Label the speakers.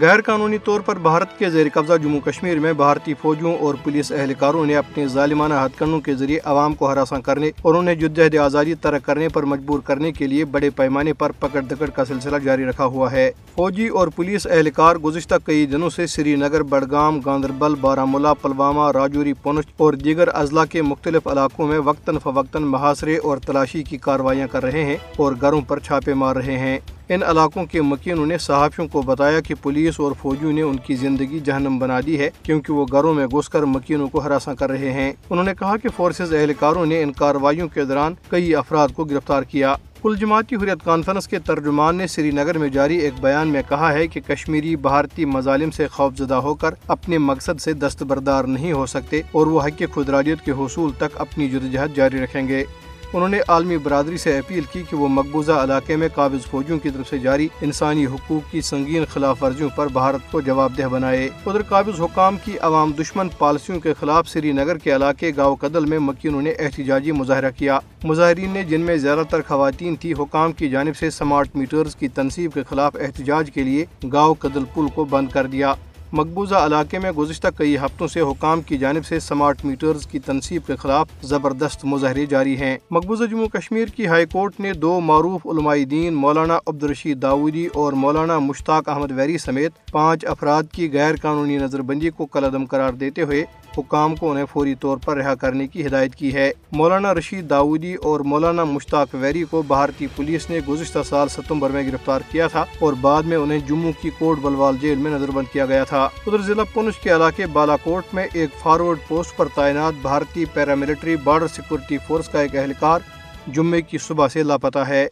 Speaker 1: غیر قانونی طور پر بھارت کے زیر قبضہ جموں کشمیر میں بھارتی فوجیوں اور پولیس اہلکاروں نے اپنے ظالمانہ ہتھ کنڈوں کے ذریعے عوام کو ہراساں کرنے اور انہیں جدید آزادی ترک کرنے پر مجبور کرنے کے لیے بڑے پیمانے پر پکڑ دکڑ کا سلسلہ جاری رکھا ہوا ہے۔ فوجی اور پولیس اہلکار گزشتہ کئی دنوں سے سری نگر بڑگام گاندربل بارہ پلوامہ، راجوری، پونچھ اور دیگر اضلاع کے مختلف علاقوں میں وقتاً فوقتاً محاصرے اور تلاشی کی کاروائیاں کر رہے ہیں اور گھروں پر چھاپے مار رہے ہیں۔ ان علاقوں کے مکینوں نے صحافیوں کو بتایا کہ پولیس اور فوجیوں نے ان کی زندگی جہنم بنا دی ہے کیونکہ وہ گھروں میں گھس کر مکینوں کو ہراساں کر رہے ہیں۔ انہوں نے کہا کہ فورسز اہلکاروں نے ان کاروائیوں کے دوران کئی افراد کو گرفتار کیا۔ کل جماعتی حریت کانفرنس کے ترجمان نے سری نگر میں جاری ایک بیان میں کہا ہے کہ کشمیری بھارتی مظالم سے خوف زدہ ہو کر اپنے مقصد سے دستبردار نہیں ہو سکتے اور وہ حق خدراجیت کے حصول تک اپنی جدوجہد جاری رکھیں گے۔ انہوں نے عالمی برادری سے اپیل کی کہ وہ مقبوضہ علاقے میں قابض فوجیوں کی طرف سے جاری انسانی حقوق کی سنگین خلاف ورزیوں پر بھارت کو جواب دہ بنائے۔ ادھر قابض حکام کی عوام دشمن پالیسیوں کے خلاف سری نگر کے علاقے گاؤں قدل میں مکینوں نے احتجاجی مظاہرہ کیا۔ مظاہرین نے جن میں زیادہ تر خواتین تھی حکام کی جانب سے سمارٹ میٹرز کی تنصیب کے خلاف احتجاج کے لیے گاؤں قدل پل کو بند کر دیا۔ مقبوضہ علاقے میں گزشتہ کئی ہفتوں سے حکام کی جانب سے سمارٹ میٹرز کی تنصیب کے خلاف زبردست مظاہرے جاری ہیں۔ مقبوضہ جموں کشمیر کی ہائی کورٹ نے دو معروف علماء دین مولانا عبدالرشید داودی اور مولانا مشتاق احمد ویری سمیت پانچ افراد کی غیر قانونی نظر بندی کو کل عدم قرار دیتے ہوئے حکام کو انہیں فوری طور پر رہا کرنے کی ہدایت کی ہے۔ مولانا رشید داودی اور مولانا مشتاق ویری کو بھارتی پولیس نے گزشتہ سال ستمبر میں گرفتار کیا تھا اور بعد میں انہیں جموں کی کوٹ بلوال جیل میں نظر بند کیا گیا تھا۔ ادھر ضلع پونچھ کے علاقے بالا کوٹ میں ایک فارورڈ پوسٹ پر تعینات بھارتی پیراملٹری بارڈر سیکورٹی فورس کا ایک اہلکار جمعے کی صبح سے لاپتہ ہے۔